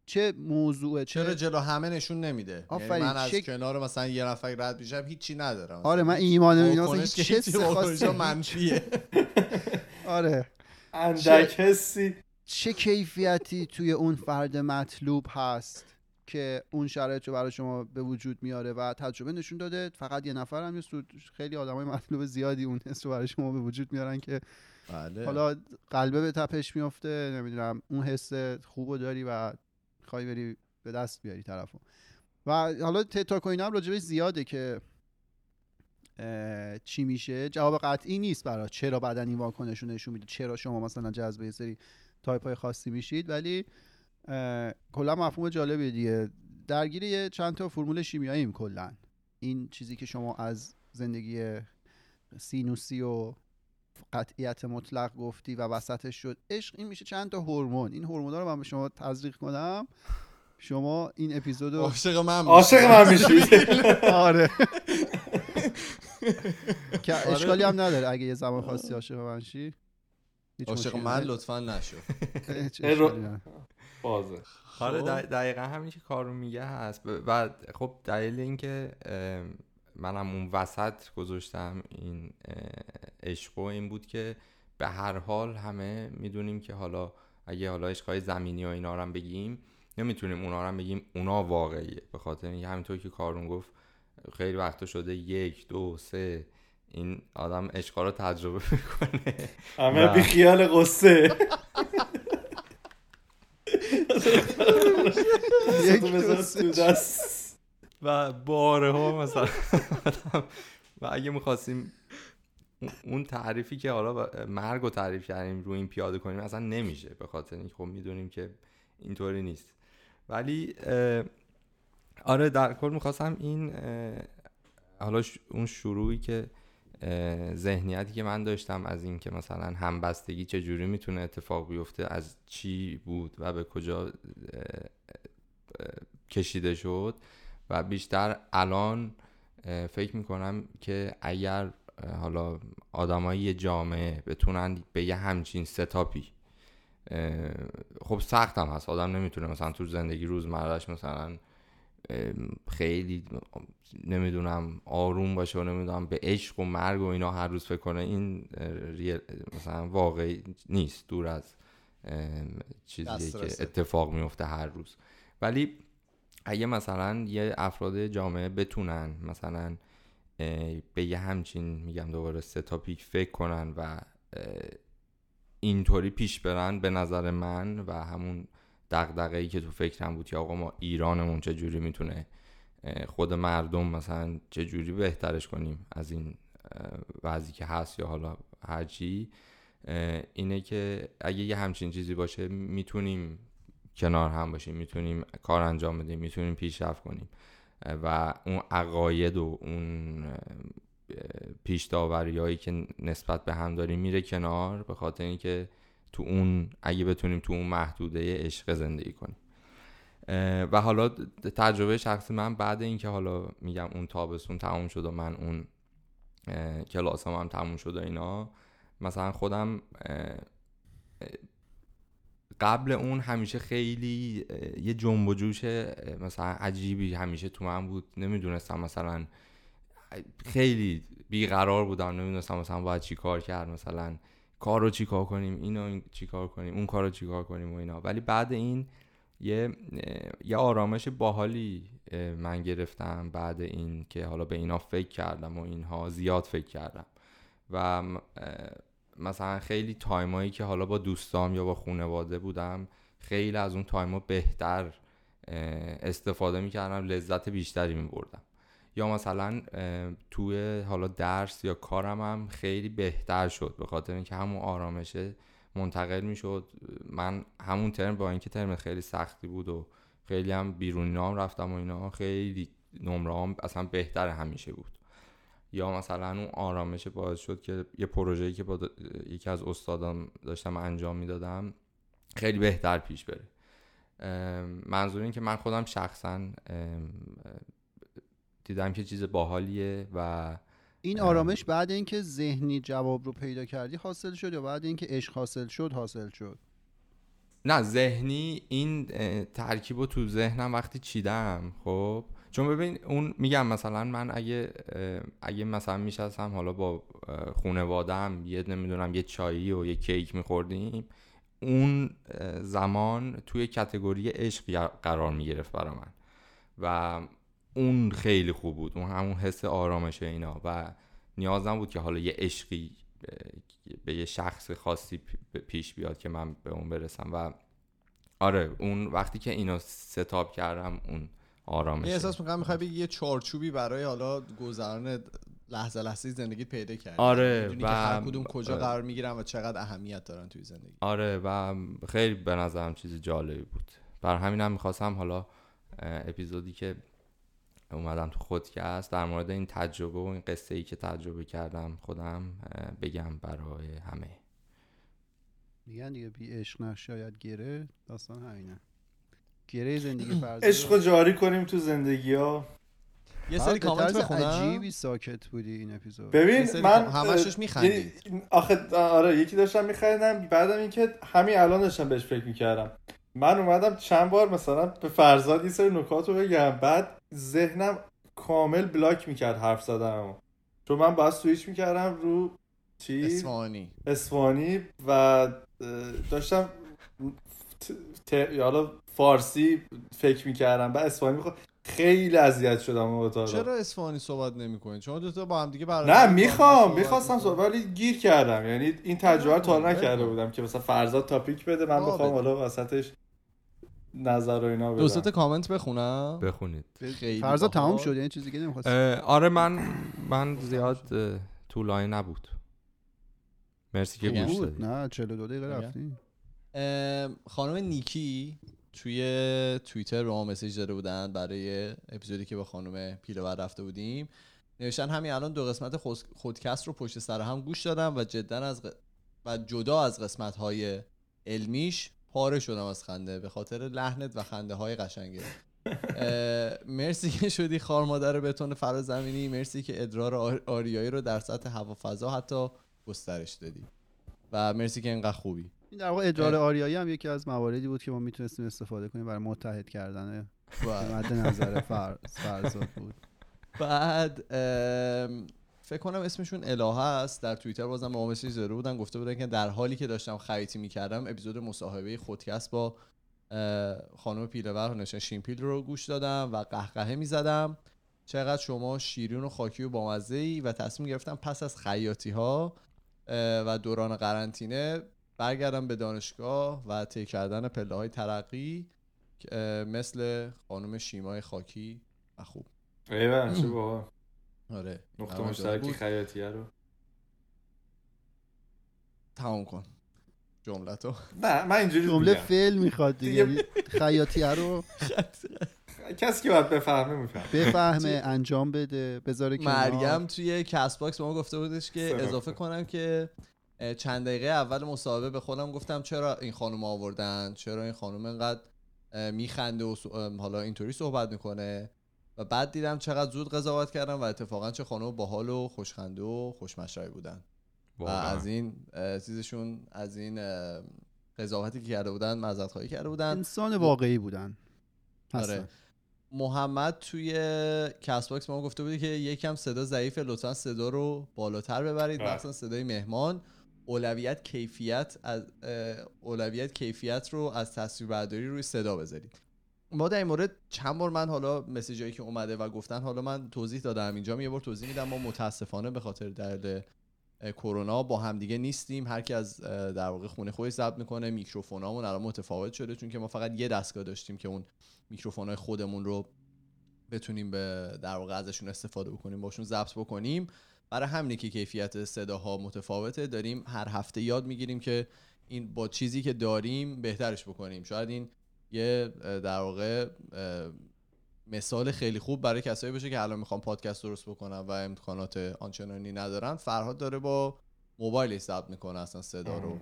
چه موضوع چرا جلو همه نشون نمیده؟ یعنی من از کنار مثلا یه نفر رد میشم هیچی ندارم. آره من ایمان اینا خاصی منفیه. [laughs] آره. اندک حسی. چه کیفیتی توی اون فرد مطلوب هست که اون شرایط رو برای شما به وجود میاره و تجربه نشون داده؟ فقط یه نفر هم نیست خیلی آدمای مطلوب زیادی اون حس رو برای شما به وجود میارن که بله. حالا قلبه به تپش میفته نمی‌دونم اون حس خوبو داری و خواهی بری به دست بیاری طرفو. و حالا تتا کوین هم راجبش زیاده که چی میشه؟ جواب قطعی نیست برای چرا بدن این واکنش رو نشون میده چرا شما مثلا جذب یه سری تایپ های خاصی میشید ولی کلا مفهوم جالبیه دیگه. درگیر یه چند تا فرمول شیمیاییم کلا این چیزی که شما از زندگی سینوسی و قطعیت مطلق گفتی و وسطش شد عشق این میشه چند تا هورمون. این هورمونا رو من به شما تزریق کنم. شما این اپیزود رو عاشق من. عاشق من میشی. [laughs] آره. [laughs] که آره. اشکالی هم نداره اگه یه زمان خواستی عاشق من شی. عاشق من. لطفا نشو. [laughs] [laughs] بازه آره خب. دق- دقیقا همین که کارو میگه هست و خب دلیل اینکه منم اون وسط گذاشتم این عشق و این بود که به هر حال همه می‌دونیم که حالا اگه حالا عشقهای زمینی و اینا رو هم بگیم نمی‌تونیم اونا رو هم بگیم اونا واقعیه به خاطر اینکه همینطور که کارون گفت خیلی وقتا شده یک دو سه این آدم عشقا رو تجربه می‌کنه. همه و- بی خیال قصه و باره ها مثلا. و اگه می‌خواستیم اون تعریفی که حالا مرگ رو تعریف کردیم رو این پیاده کنیم اصلا نمیشه به خاطر اینکه خب می‌دونیم که اینطوری نیست. ولی آره در کل می‌خواستم این حالا اون شروعی که ذهنیتی که من داشتم از این که مثلا همبستگی چجوری می‌تونه اتفاق بیفته از چی بود و به کجا کشیده شد. و بیشتر الان فکر می‌کنم که اگر حالا آدمای جامعه بتونن به یه همچین ستاپی خب سخت هم هست. آدم نمی‌تونه مثلا تو زندگی روزمرهش مثلا خیلی نمی‌دونم آروم باشه و نمی‌دونم به عشق و مرگ و اینا هر روز فکر کنه این مثلا واقعی نیست دور از اه، چیزیه که. اتفاق میفته هر روز ولی اگه مثلا یه افراد جامعه بتونن مثلا به یه همچین میگم دوباره ستاپیک فکر کنن و اینطوری پیش برن به نظر من و همون دغدغه‌ای که تو فکرم بود که آقا ما ایرانمون چجوری می‌تونه اه، خود مردم مثلا چجوری بهترش کنیم از این وضعی که هست یا حالا هرچی اینه که اگه یه همچین چیزی باشه می‌تونیم کنار هم باشیم می‌تونیم کار انجام بدیم می‌تونیم پیشرفت کنیم. و اون عقاید و اون پیش داوریایی که نسبت به هم داریم میره کنار به خاطر اینکه تو اون اگه بتونیم تو اون محدوده عشق زندگی کنیم. و حالا تجربه شخصی من بعد اینکه حالا میگم اون تابستون تموم شد و من اون کلاسام هم تموم شد و اینا مثلا خودم قبل اون همیشه خیلی یه جنب و جوش مثلا عجیبی همیشه تو من بود. نمی‌دونستم مثلا خیلی بیقرار بودم. نمی‌دونستم مثلا باید چی کار کرد مثلا کار رو چی کار کنیم اینو چی کار کنیم اون کار رو چی کار کنیم و اینا. ولی بعد این یه یه آرامش باحالی من گرفتم بعد این که حالا به اینا فکر کردم و اینها زیاد فکر کردم. و مثلا خیلی تایمایی که حالا با دوستام یا با خانواده بودم خیلی از اون تایما بهتر استفاده می‌کردم لذت بیشتری میبردم. یا مثلا توی حالا درس یا کارم هم خیلی بهتر شد. به خاطر اینکه همون آرامشه منتقل می‌شد. من همون ترم با اینکه ترم خیلی سختی بود و خیلی هم بیرونی نام رفتم و اینا خیلی نمره هم اصلا بهتر همیشه بود. یا مثلا اون آرامش باعث شد که یه پروژه‌ای که با یکی از استادان داشتم انجام می‌دادم خیلی بهتر پیش بره. منظور این که من خودم شخصا دیدم که چیز باحالیه و این آرامش بعد اینکه ذهنی جواب رو پیدا کردی حاصل شد یا بعد اینکه عشق حاصل شد حاصل شد؟ نه ذهنی این ترکیب رو تو ذهنم وقتی چیدم خب؟ چون ببین اون میگم مثلا من اگه اگه مثلا میشستم حالا با خونوادم یه نمی‌دونم یه چایی و یه کیک میخوردیم اون زمان توی کتگوری عشق قرار می‌گرفت برا من. و اون خیلی خوب بود. اون همون حس آرامش اینا. و نیاز نبود که حالا یه عشقی به یه شخص خاصی پی- پیش بیاد که من به اون برسم. و آره اون وقتی که اینو ستاب کردم اون آرامش یه احساس می‌کنم می‌خوای بگی یه چارچوبی برای حالا گذران لحظه لحظه زندگیت پیدا کردی. آره، و- که هر کدوم کجا آره. قرار می‌گیرن و چقدر اهمیت دارن توی زندگی. آره و خیلی به نظرم چیز جالبی بود. بر همینم می‌خواستم حالا اپیزودی که اومدم تو خودکست در مورد این تجربه و این قصه ای که تجربه کردم خودم بگم برای همه. میگن دیگه بی عشق نه شاید گره. داستان همینه. گره زندگی [clears throat] فرضی عشق جاری کنیم تو زندگی ها یه سری کامنت بخونم. عجیبی ساکت بودی این اپیزود. ببین من همشش می‌خندید. آخه آره یکی داشتم میخریدم بعدم اینکه همین الان داشتم بهش فکر می‌کردم. من اومدم چند بار مثلا به فرزاد یه سری نکات رو بگم بعد ذهنم کامل بلاک می‌کرد حرف زدنمو. چون من باید سویچ می‌کردم رو چی؟ اصفهانی اسپانی و داشتم ت... حالا فارسی فکر می‌کردم. بعد اسپانی می‌خوام خیلی اذیت شدم اون چرا اصفهانی صحبت نمی‌کنید شما دو تا با هم دیگه برای نه می‌خوام می‌خواستم صحبت ولی گیر کردم. یعنی این تجربه رو تا. نکرده بودم که مثلا فرزاد تاپیک بده من بخوام. حالا وسطش نظر و اینا بدم. کامنت بخونم. بخونید. خیلی فرضا. تمام شد؟ یعنی چیزی که نمی‌خواست اه، آره من من زیاد طولانی نبود. مرسی که. گوش بود؟ دادید نه 42 دقیقه میگم. رفتیم. خانم نیکی توی توییتر به ما مسیج داده بودن برای اپیزودی که با خانم پیلور رفته بودیم. نوشتن همین الان دو قسمت خود- خودکست رو پشت سر هم گوش دادم و جدا از ق- و جدا از قسمت های علمیش پاره شدم از خنده به خاطر لحنت و خنده های قشنگه [laughs] مرسی که شدی خار مادر بتون فراز زمینی مرسی که ادرار آر- آریایی رو در سطح هوا فضا حتی گسترش دادی. و مرسی که اینقدر خوبی. این در واقع ادرار. آریایی هم یکی از مواردی بود که ما می‌تونستیم استفاده کنیم برای متحد کردن و مد نظر فر... فرزاد بود. بعد ام، فکر کنم اسمشون الهه است. در توییتر بازم با ما مسیج داده بودن. گفته بودن که در حالی که داشتم خریطی می‌کردم اپیزود مصاحبه خودکست با خانم پیلور نشان شیمپیل رو گوش دادم و قهقهه می‌زدم. چقدر شما شیرین و خاکی و بامزه ای و تصمیم گرفتم پس از خیاطی ها و دوران قرنطینه برگردم به دانشگاه و طی کردن پله های ترقی مثل خانم شیمای خاکی و خوب. ایوه آره نقطه برام جالب مشترک بود. خیاطیه رو. تمام کن. جملتو. نه من اینجوری جمله فعل می‌خواد دیگه. دیگه- خیاطیه رو [laughs] کسی که باید بفهمه میفهم بفهمه انجام بده بذاره کنار. مریم توی Castbox به ما گفته بودش که اضافه. کنم که چند دقیقه اول مصاحبه به خودم گفتم چرا این خانم آوردن چرا این خانم انقدر اه، میخنده و حالا اینطوری صحبت می‌کنه. و بعد دیدم چقدر زود قضاوت کردم و اتفاقا چه خانم باحال و خوشخنده و خوش‌مشربی بودن. و واقعا. از این چیزشون از این قضاوتی که کرده بودن معذرت خواهی کرده بودن. انسان واقعی بودن. آره. محمد توی Castbox به ما گفته بودی که یکم صدا ضعیفه لطفا صدا رو بالاتر ببرید. مثلا صدای مهمان. اولویت کیفیت از اولویت کیفیت رو از تصویربرداری روی صدا بذارید. ما در این مورد چند بار من حالا message ایی که اومده و گفتن حالا من توضیح دادم اینجا یه بار توضیح میدم. ما متاسفانه به خاطر درد کرونا با همدیگه نیستیم. هر کی از در واقع خونه خودش ضبط می‌کنه میکروفونامون الان متفاوت شده چون که ما فقط یه دستگاه داشتیم که اون میکروفونای خودمون رو بتونیم به در واقع ازشون استفاده بکنیم باشون ضبط بکنیم. برای همینه که کیفیت صداها متفاوته داریم هر هفته یاد می‌گیریم که این با چیزی که داریم بهترش بکنیم. شاید این یه در واقع مثال خیلی خوب برای کسایی باشه که الان می‌خوام پادکست درست بکنم و امکانات آنچنانی ندارن. فرهاد داره با موبایلش ضبط می‌کنه اصلا صدا رو.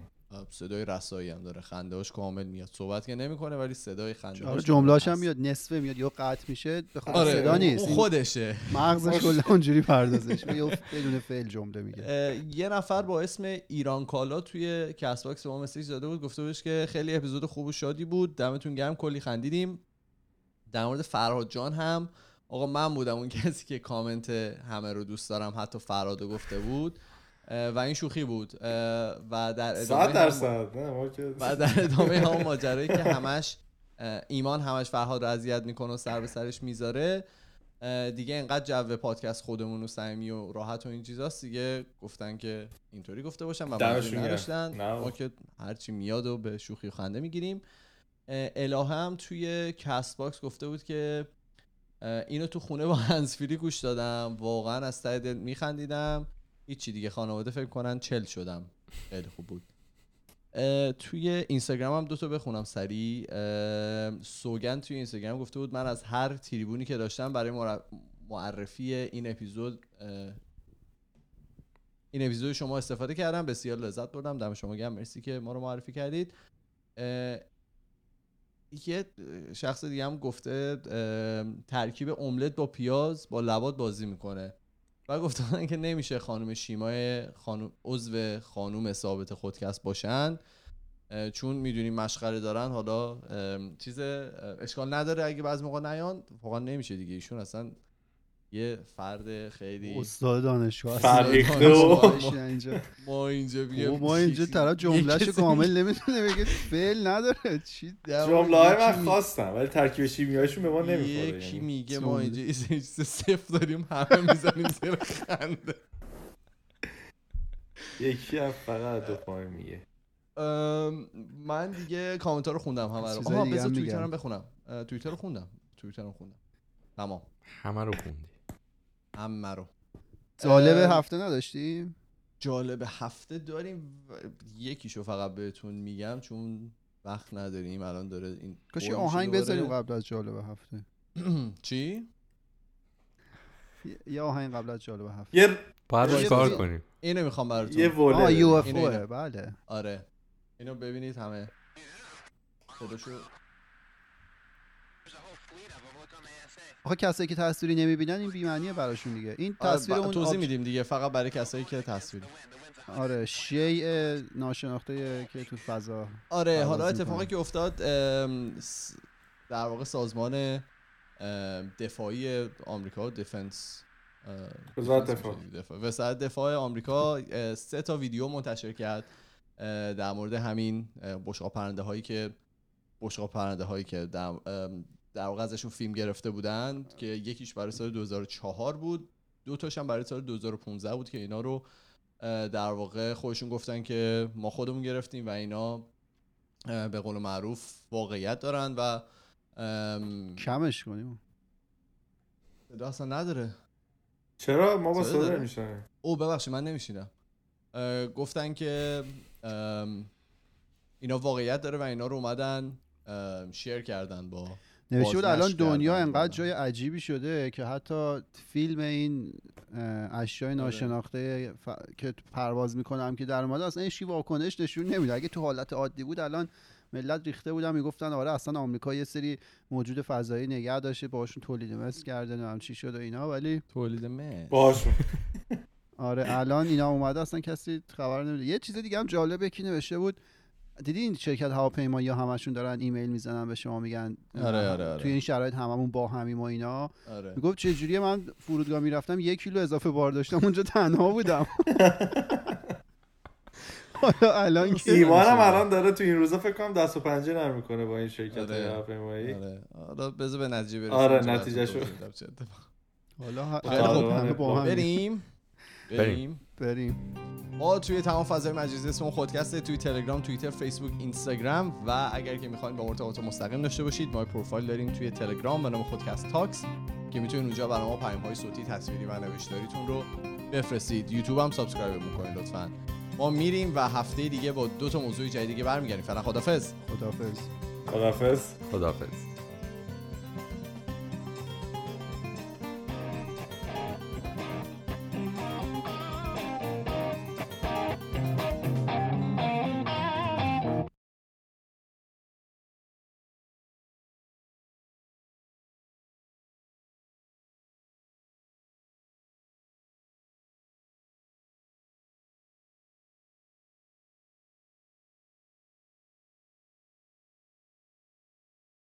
صدای رسایی هم داره. خندهاش کامل میاد. صحبت که نمی‌کنه ولی صدای خنده جملاش هم میاد. نصفه میاد. یا قطع میشه به خاطر آره صدا نیست. خودشه. مغزش کلا [laughs] اونجوری پردازش بدون فعل جمله میگه. یه نفر با اسم ایران کالا توی Castbox به ما message داده بود. گفته بودش که خیلی اپیزود خوب و شادی بود. دمتون گرم. کلی خندیدیم. در مورد فرهاد جان هم. آقا من بودم اون [laughs] کسی که کامنت همه رو دوست دارم. حتی فرهادو گفته بود. و این شوخی بود. و در ادامه هم- درصد و در ادامه هم ماجرایی که همش ایمان همش فرهاد رو اذیت می‌کنه و سر به سرش می‌ذاره. دیگه انقدر جو پادکست خودمون و صمیمی و راحت و این چیزاست. دیگه گفتن که اینطوری گفته باشن و. نداشتن. ما که هرچی میاد و به شوخی و خنده می‌گیریم. الهه هم توی Castbox گفته بود که اینو تو خونه با هنسفیری گوش دادم. واقعا از ته دل میخندیدم. هیچی دیگه خانواده فکر کنن چل شدم. خیلی خوب بود. توی اینستاگرام هم دوتا بخونم سریع. سوگن توی اینستاگرام گفته بود من از هر تریبونی که داشتم برای معرفی این اپیزود این اپیزود شما استفاده کردم. بسیار لذت بردم. دم شما گرم. مرسی که ما رو معرفی کردید. یه شخص دیگه هم گفته ترکیب املت با پیاز با لبات بازی می‌کنه. و گفتن که نمیشه خانم شیمای خانم عضو خانم ثابت خودکست باشن چون می‌دونیم مشغله دارن حالا چیز اشکال نداره اگه بعض موقع نیان واقعا نمیشه دیگه. ایشون اصلا یه فرد خیلی استاد دانشگاه. فرهیخته اینجا. ما اینجا بیایم بابا، ما اینجا طرف کسی کامل نمی‌تونه بگه. فعل نداره. چی جمله های من خواستم ولی ترکیب شیمیایشون به ما نمی‌خوره یکی یعنی. میگه ما. اینجا چیز صفر داریم همه می‌زنیم زیر خنده. یکی هم فقط دو پای میگه. من دیگه کامنت رو خوندم همه رو. آها دیگه بذار توییتر میگم. هم بخونم توییتر رو خوندم. توییتر رو خوندم. تمام. همه رو خوندی. همه رو. جالب هفته نداشتیم جالب هفته داریم. یکیشو فقط بهتون میگم چون وقت نداریم. الان داره این کاش آهنگ. بذاریم قبل از جالب هفته. [clears throat] چی؟ یه- آهنگ قبل از جالب هفته. یه باید. چیکار کنیم. اینو می‌خوام براتون. یه آه وله یو. اف. بله. آره. اینو ببینید همه. صداشو آخه کسایی که تصویری نمی‌بینن این بی‌معنیه براشون دیگه. این آره، تصویر ب- اون توضیح آب- میدیم دیگه فقط برای کسایی که تصویری. آره شیء ناشناخته که تو فضا. آره حالا اتفاقی. که افتاد در واقع سازمان دفاعی آمریکا دفنس وزارت دفاع. وزارت دفاع آمریکا سه تا ویدیو منتشر کرد در مورد همین بشقاب پرنده هایی که بشقاب پرنده هایی که در, در واقع ازشون فیلم گرفته بودند که یکیش برای سال 2004 بود. دو تاش هم برای سال 2015 بود که اینا رو در واقع خودشون گفتن که ما خودمون گرفتیم و اینا به قول معروف واقعیت دارن و کمش کنیم. صدا اصلا نداره. چرا؟ ما با صدا؟ نمیشنیم او ببخشید من نمیشیدم گفتن که اینا واقعیت داره و اینا رو اومدن شیر کردن با نوشته بود الان دنیا انقدر. جای عجیبی شده که حتی فیلم این اشیای آره. ناشناخته ف- که پرواز می‌کنم که در اومده اصلا هیچ واکنش نشون نمیده اگه تو حالت عادی بود الان ملت ریخته بودن می‌گفتن آره اصلا آمریکا یه سری موجود فضایی نگه داشته باهاشون تولید مثل کرده نمی‌دونم چی شد و اینا ولی تولید مه باهاشون [laughs] آره الان اینا اومده اصلا کسی خبر نمیده یه چیز دیگه هم جالبه که نوشته بود دیدی این شرکت هواپیمایی ها همشون دارن ایمیل می‌زنن به شما میگن آره، آره، آره. توی این شرایط هممون با همیم و اینا؟ آره. می‌گفت چه جوریه من فرودگاه می‌رفتم یک کیلو اضافه بار داشتم اونجا تنها بودم. [laughs] حالا الان که ایمان هم الان داره تو این روزا فکر کنم دست و پنجه نرم می‌کنه با این شرکت آره. هواپیمایی. آره. حالا بذار به نتیجه برسیم. آره، چه اتفاقی. حالا ه- خیلی الان خوب. همه با هم بریم. بریم. بریم. ما توی تمام فضای مجازی اسممون خودکسته توی تلگرام توییتر فیسبوک اینستاگرام و اگر که می‌خواین با ما ارتباط مستقیم داشته باشید ما پروفایل داریم توی تلگرام به نام خودکست talks که می‌تونید اونجا برای ما پیام های صوتی تصویری و نوشتاریتون رو بفرستید. یوتیوب هم subscribe می‌کنید لطفا. ما میریم و هفته دیگه با دو تا موضوع جدید دیگه برمیگردیم. فعلا خدافظ خدافظ خدافظ خداحافظ.